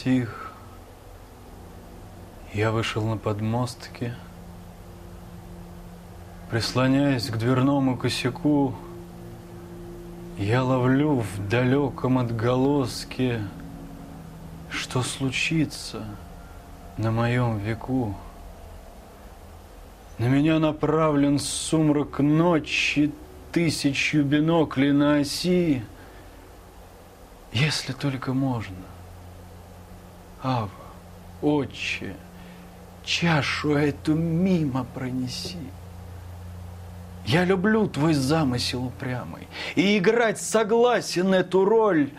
Затих. Я вышел на подмостки. Прислоняясь к дверному косяку, я ловлю в далеком отголоске, что случится на моем веку. На меня направлен сумрак ночи, тысячью биноклей на оси, если только можно. Ава, отче, чашу эту мимо пронеси. Я люблю твой замысел упрямый И играть согласен эту роль.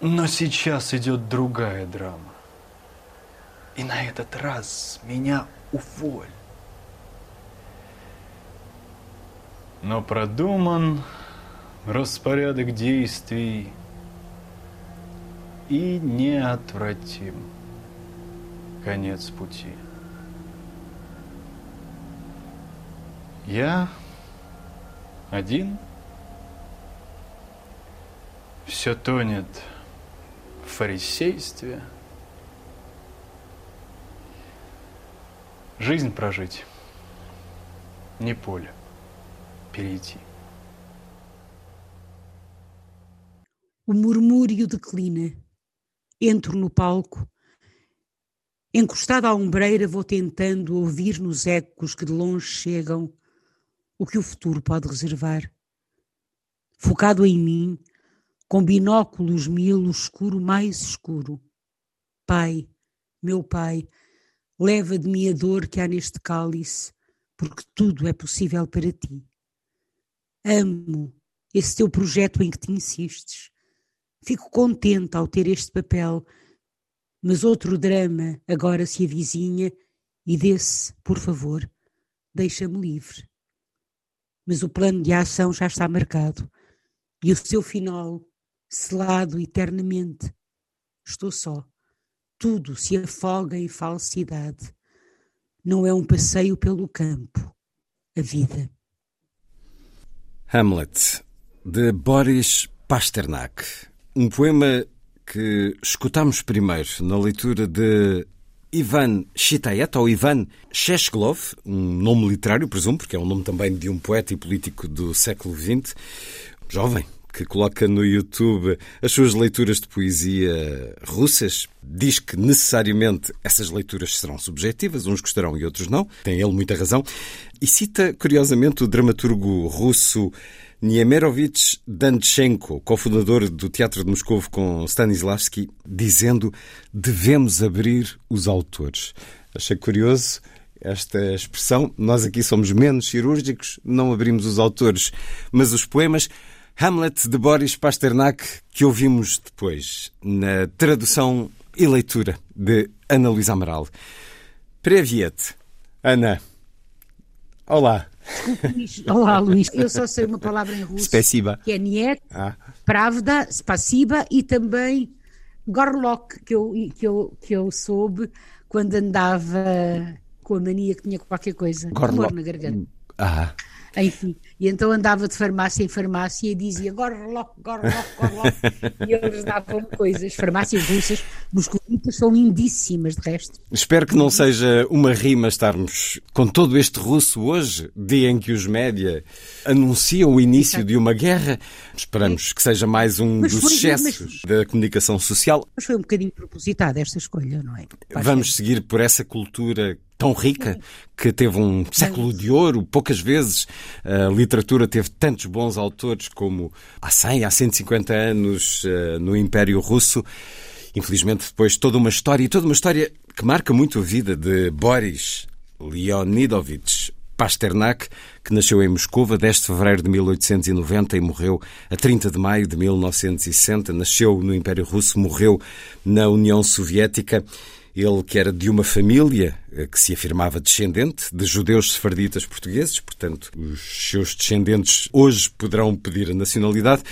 Но сейчас идет другая драма. И на этот раз меня уволь. Но продуман распорядок действий И неотвратим конец пути Я один. Все тонет в фарисействе. Жизнь прожить, не поле перейти. O murmúrio declina. Entro no palco. Encostada à ombreira, vou tentando ouvir nos ecos que de longe chegam o que o futuro pode reservar. Focado em mim, com binóculos mil, o escuro mais escuro. Pai, meu Pai, leva de mim a dor que há neste cálice, porque tudo é possível para ti. Amo esse teu projeto em que te insistes. Fico contente ao ter este papel, mas outro drama agora se avizinha e desse, por favor, deixa-me livre mas o plano de ação já está marcado e o seu final selado eternamente. Estou só. Tudo se afoga em falsidade. Não é um passeio pelo campo. A vida. Hamlet, de Boris Pasternak. Um poema que escutamos primeiro na leitura de Ivan Chitaet, ou Ivan Sheshglov, um nome literário, presumo, porque é um nome também de um poeta e político do século XX, jovem, que coloca no YouTube as suas leituras de poesia russas. Diz que necessariamente essas leituras serão subjetivas, uns gostarão e outros não. Tem ele muita razão. E cita, curiosamente, o dramaturgo russo Niemerovich Danchenko, cofundador do Teatro de Moscou com Stanislavski, dizendo devemos abrir os autores. Achei curioso esta expressão. Nós aqui somos menos cirúrgicos, não abrimos os autores, mas os poemas. Hamlet de Boris Pasternak, que ouvimos depois na tradução e leitura de Ana Luísa Amaral. Previet. Ana. Olá. Olá, Luís. Eu só sei uma palavra em russo. Spasiba. Que é niet, ah. pravda, spasiba e também gorlok, que eu, que, eu, que eu soube quando andava com a mania que tinha qualquer coisa. Gorlok. na garganta. Ah. Enfim, e então andava de farmácia em farmácia e dizia gorloc, gorloc, gorloc, e eles davam coisas. Farmácias russas, moscovitas são lindíssimas, de resto. Espero que não seja uma rima estarmos com todo este russo hoje, dia em que os média anunciam o início de uma guerra. Esperamos que seja mais um mas dos excessos mas... da comunicação social. Mas foi um bocadinho propositada esta escolha, não é? Vamos seguir por essa cultura tão rica, que teve um século de ouro. Poucas vezes a literatura teve tantos bons autores como há 100, há 150 anos eh, no Império Russo. Infelizmente, depois toda uma história, e toda uma história que marca muito a vida de Boris Leonidovich Pasternak, que nasceu em Moscou a 10 de fevereiro de 1890 e morreu a 30 de maio de 1960. Nasceu no Império Russo, morreu na União Soviética. Ele que era de uma família eh, que se afirmava descendente de judeus sefarditas portugueses, portanto, os seus descendentes hoje poderão pedir a nacionalidade.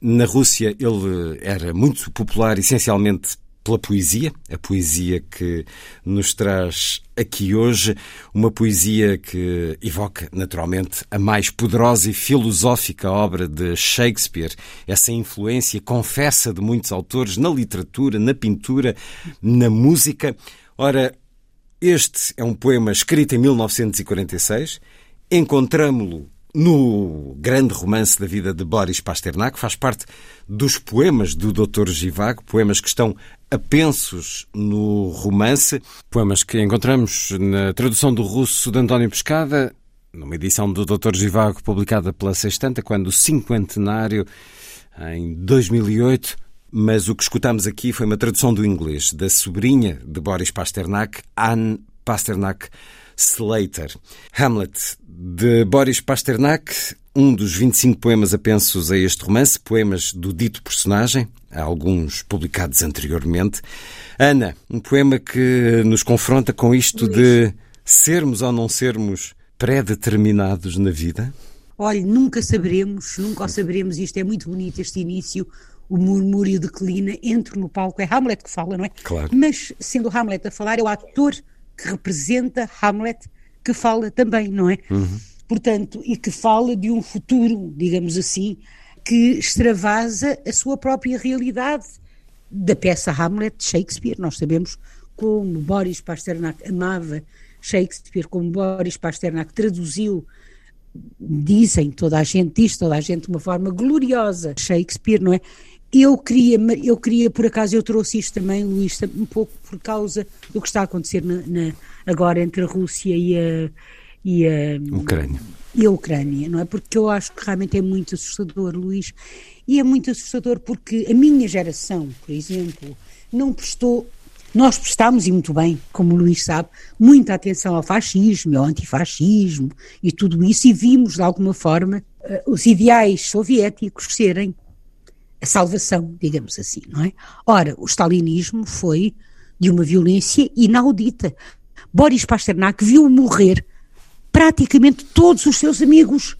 Na Rússia ele era muito popular, essencialmente pela poesia, a poesia que nos traz aqui hoje, uma poesia que evoca naturalmente a mais poderosa e filosófica obra de Shakespeare, essa influência confessa de muitos autores na literatura, na pintura, na música. Ora, este é um poema escrito em 1946, encontramos-lo no grande romance da vida de Boris Pasternak, faz parte dos poemas do Dr. Givago, poemas que estão apensos no romance, poemas que encontramos na tradução do russo de António Pescada, numa edição do Dr. Givago publicada pela Sextanta, quando o cinquentenário, em 2008, mas o que escutamos aqui foi uma tradução do inglês da sobrinha de Boris Pasternak, Anne Pasternak Slater. Hamlet, de Boris Pasternak, um dos 25 poemas apensos a este romance, poemas do dito personagem, alguns publicados anteriormente. Ana, um poema que nos confronta com isto de sermos ou não sermos pré-determinados na vida? Olhe, nunca saberemos, nunca o saberemos, isto é muito bonito, este início, o murmúrio declina, entre no palco, é Hamlet que fala, não é? Claro. Mas, sendo Hamlet a falar, é o ator que representa Hamlet que fala também, não é? Uhum. Portanto, e que fala de um futuro, digamos assim, que extravasa a sua própria realidade da peça Hamlet de Shakespeare. Nós sabemos como Boris Pasternak amava Shakespeare, como Boris Pasternak traduziu, dizem, toda a gente diz, toda a gente de uma forma gloriosa, Shakespeare, não é? Eu queria, eu queria, por acaso, eu trouxe isto também, Luís, um pouco por causa do que está a acontecer na, na, agora entre a Rússia e a, e a Ucrânia. E a Ucrânia, não é? Porque eu acho que realmente é muito assustador, Luís, e é muito assustador porque a minha geração, por exemplo, não prestou nós prestámos, e muito bem, como o Luís sabe, muita atenção ao fascismo, ao antifascismo e tudo isso, e vimos, de alguma forma, eh, os ideais soviéticos serem a salvação, digamos assim, não é? Ora, o stalinismo foi de uma violência inaudita. Boris Pasternak viu morrer praticamente todos os seus amigos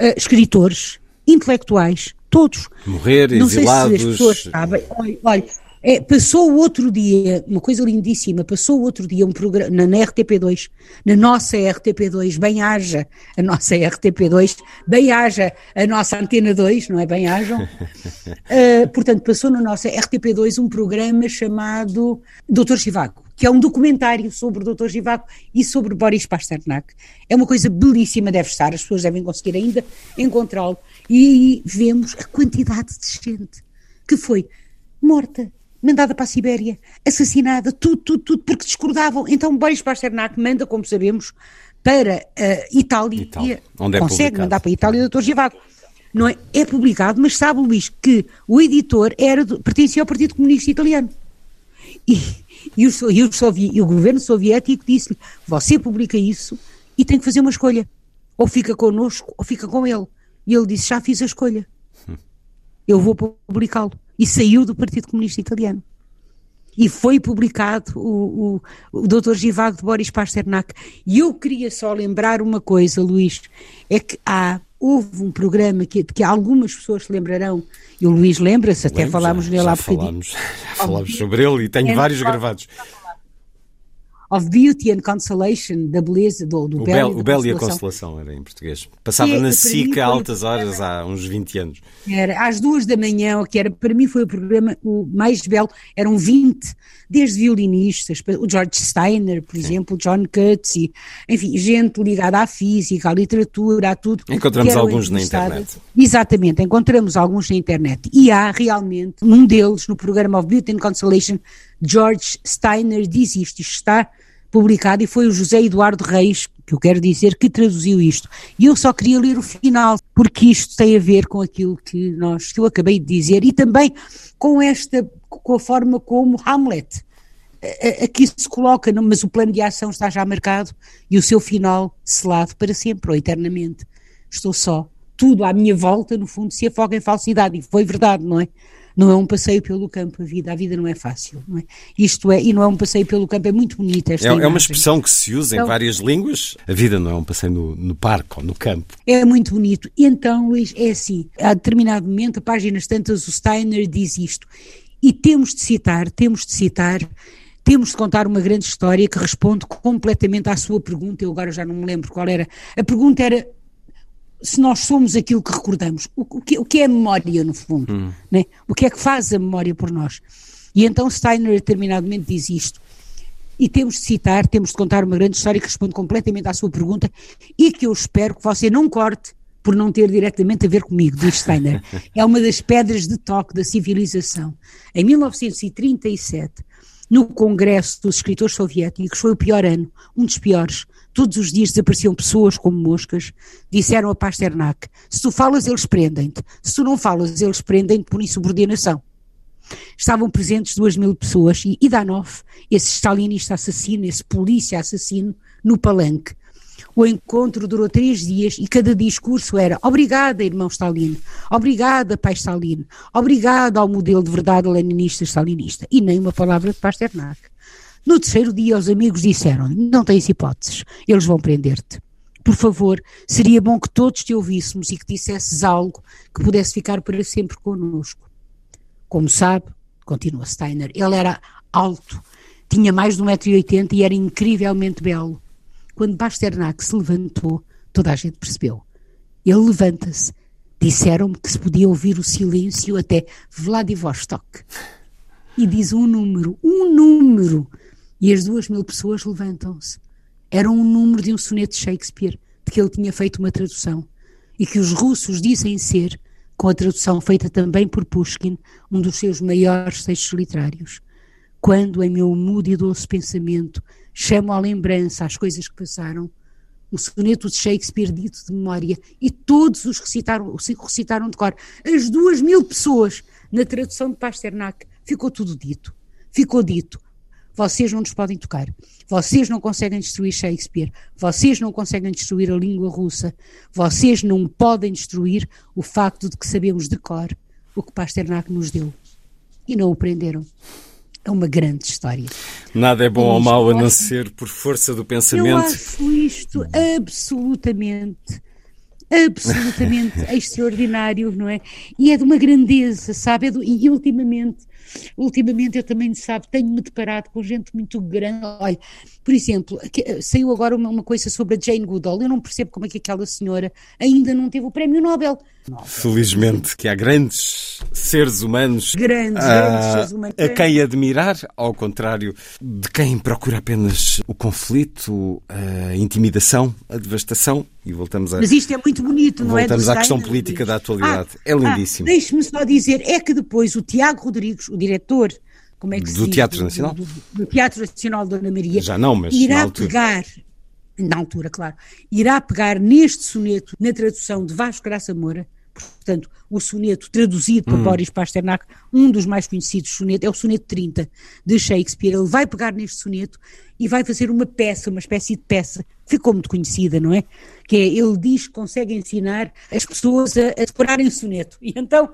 uh, escritores, intelectuais, todos. Morrer, Não exilados. sei se as pessoas sabem. Olha, olha é, passou o outro dia, uma coisa lindíssima, passou o outro dia um programa na, na RTP2, na nossa RTP2, bem haja a nossa RTP2, bem haja a nossa Antena 2, não é bem hajam? uh, portanto, passou na nossa RTP2 um programa chamado Doutor Chivago, que é um documentário sobre o Doutor Givago e sobre Boris Pasternak. É uma coisa belíssima, deve estar, as pessoas devem conseguir ainda encontrá-lo. E aí vemos a quantidade de gente que foi morta, mandada para a Sibéria, assassinada, tudo, tudo, tudo, porque discordavam. Então Boris Pasternak manda, como sabemos, para a Itália, Itália. Onde é consegue publicado. mandar para a Itália o Dr. Givago. Não é? é publicado, mas sabe, Luís, que o editor era do, pertencia ao Partido Comunista Italiano. E, e, o, e, o, sovi, e o governo soviético disse-lhe: você publica isso e tem que fazer uma escolha. Ou fica connosco ou fica com ele. E ele disse: já fiz a escolha. Eu vou publicá-lo e saiu do Partido Comunista Italiano. E foi publicado o, o, o Dr. Givago de Boris Pasternak. E eu queria só lembrar uma coisa, Luís, é que há, houve um programa que, que algumas pessoas se lembrarão, e o Luís lembra-se, até Lembro, falámos já, nele já há bocadinho. falámos, já falámos sobre ele e tenho É, vários gravados. Of Beauty and Consolation, da beleza, do, do O belo, o Belo e a Consolação. Era em português. Passava Que, na SIC a altas horas há uns 20 anos. Era às duas da manhã, que era, para mim foi o programa o mais belo, eram 20, desde violinistas, o George Steiner, por exemplo, o John Cutts, e, enfim, gente ligada à física, à literatura, a tudo. Encontramos alguns na internet. Exatamente, encontramos alguns na internet. E há realmente, num deles, no programa of Beauty and Consolation, George Steiner diz isto, isto está publicado e foi o José Eduardo Reis, que eu quero dizer, que traduziu isto. E eu só queria ler o final, porque isto tem a ver com aquilo que nós, que eu acabei de dizer e também com esta, com a forma como Hamlet aqui se coloca, mas o plano de ação está já marcado e o seu final selado para sempre ou eternamente. Estou só. Tudo à minha volta, no fundo, se afoga em falsidade. E foi verdade, não é? Não é um passeio pelo campo a vida, a vida não é fácil, não é? Isto é, e não é um passeio pelo campo, é muito bonita esta É, imagem. é uma expressão que se usa então, em várias línguas. A vida não é um passeio no, no parque ou no campo. É muito bonito. E então, Luís, é assim, a determinado momento, a páginas tantas, o Steiner diz isto. E temos de citar, temos de citar temos de contar uma grande história que responde completamente à sua pergunta. Eu agora já não me lembro qual era. A pergunta era se nós somos aquilo que recordamos. O, o, que, o que, é a memória, no fundo? Hum. Né? O que é que faz a memória por nós? E então Steiner, momento, diz isto. E temos de citar, temos de contar uma grande história que responde completamente à sua pergunta e que eu espero que você não corte por não ter diretamente a ver comigo, diz Steiner. É uma das pedras de toque da civilização. Em 1937, no Congresso dos Escritores Soviéticos, foi o pior ano, um dos piores. Todos os dias desapareciam pessoas como moscas. Disseram a Pasternak: se tu falas, eles prendem-te. Se tu não falas, eles prendem-te por insubordinação. Estavam presentes duas mil pessoas e Idanov, esse stalinista assassino, esse polícia assassino, no palanque. O encontro durou três dias e cada discurso era obrigada, irmão Stalin, obrigada, pai Stalin, obrigada ao modelo de verdade leninista-stalinista. E nem uma palavra de Pasternak. No terceiro dia, os amigos disseram: Não tens hipóteses, eles vão prender-te. Por favor, seria bom que todos te ouvíssemos e que dissesses algo que pudesse ficar para sempre connosco. Como sabe, continua Steiner, ele era alto, tinha mais de 1,80m e era incrivelmente belo. Quando Basternak se levantou, toda a gente percebeu. Ele levanta-se. Disseram-me que se podia ouvir o silêncio até Vladivostok. E diz um número, um número. E as duas mil pessoas levantam-se. Era um número de um soneto de Shakespeare, de que ele tinha feito uma tradução. E que os russos dizem ser, com a tradução feita também por Pushkin, um dos seus maiores textos literários. Quando, em meu mudo e doce pensamento, chamo à lembrança as coisas que passaram, o soneto de Shakespeare dito de memória, e todos os recitaram, recitaram de cor. As duas mil pessoas, na tradução de Pasternak, ficou tudo dito. Ficou dito. Vocês não nos podem tocar. Vocês não conseguem destruir Shakespeare. Vocês não conseguem destruir a língua russa. Vocês não podem destruir o facto de que sabemos de cor o que Pasternak nos deu. E não o prenderam. É uma grande história. Nada é bom ou mau a não ser por força do pensamento. Eu acho isto absolutamente, absolutamente extraordinário, não é? E é de uma grandeza, sabe? É do, e ultimamente ultimamente eu também, sabe, tenho-me deparado com gente muito grande. Olha, por exemplo, eh, saiu agora uma, uma, coisa sobre a Jane Goodall. Eu não percebo como é que aquela senhora ainda não teve o prémio Nobel. Nobel. Felizmente que há grandes seres humanos, grandes, a, grandes seres humanos a quem admirar, ao contrário de quem procura apenas o conflito, a intimidação, a devastação. E voltamos a, Mas isto é muito bonito, não é? Voltamos à questão política da atualidade. Ah, é lindíssimo. Ah, Deixe-me só dizer, é que depois o Tiago Rodrigues, o diretor como é que do Teatro diz? Nacional? Do, do, Teatro Nacional Dona Maria. Já não, mas irá pegar, na altura, claro, irá pegar neste soneto, na tradução de Vasco Graça Moura, portanto, o soneto traduzido por hum. Boris Pasternak, um dos mais conhecidos sonetos, é o soneto 30 de Shakespeare. Ele vai pegar neste soneto e vai fazer uma peça, uma espécie de peça, ficou muito conhecida, não é? Que é, ele diz que consegue ensinar as pessoas a, a decorarem soneto. E então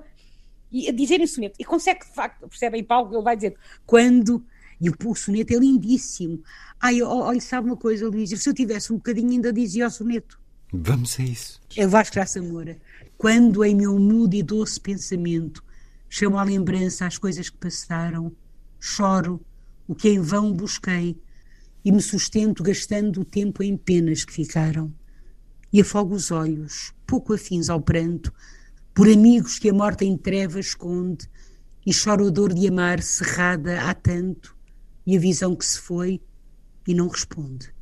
e a dizerem soneto. E consegue, de facto, percebem, Paulo, ele vai dizer quando. E o, o soneto é lindíssimo. Ai, olha, sabe uma coisa, Luís? Se eu tivesse um bocadinho, ainda dizia o soneto. Vamos a isso. É Vasco Graça Moura. Quando em meu mudo e doce pensamento chamo à lembrança as coisas que passaram, choro o que em vão busquei e me sustento gastando o tempo em penas que ficaram. E afogo os olhos, pouco afins ao pranto, por amigos que a morte em trevas esconde, e choro a dor de amar cerrada há tanto, e a visão que se foi e não responde.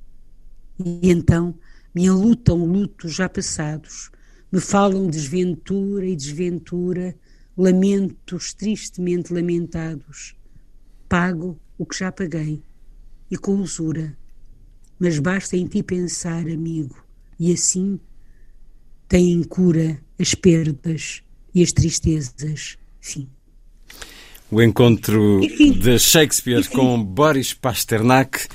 E então me enlutam lutos já passados, me falam desventura e desventura, lamentos tristemente lamentados. Pago o que já paguei, e com usura mas basta em ti pensar, amigo, e assim têm cura as perdas e as tristezas. Fim. O encontro de Shakespeare com Boris Pasternak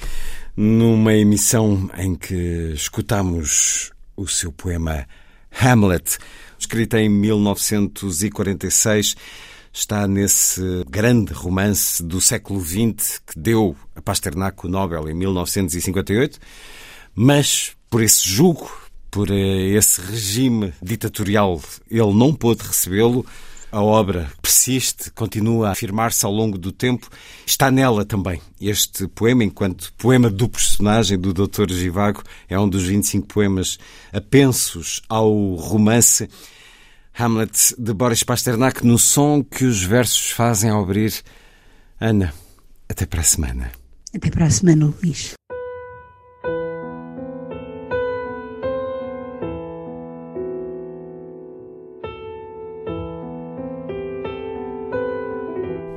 numa emissão em que escutamos o seu poema Hamlet, escrito em 1946 está nesse grande romance do século XX que deu a Pasternak o Nobel em 1958, mas por esse julgo, por esse regime ditatorial, ele não pôde recebê-lo. A obra persiste, continua a afirmar-se ao longo do tempo. Está nela também. Este poema, enquanto poema do personagem do Dr. Givago, é um dos 25 poemas apensos ao romance. Hamlet de Boris Pasternak no som que os versos fazem ao abrir. Ana, até para a semana. Até para a semana, Luís.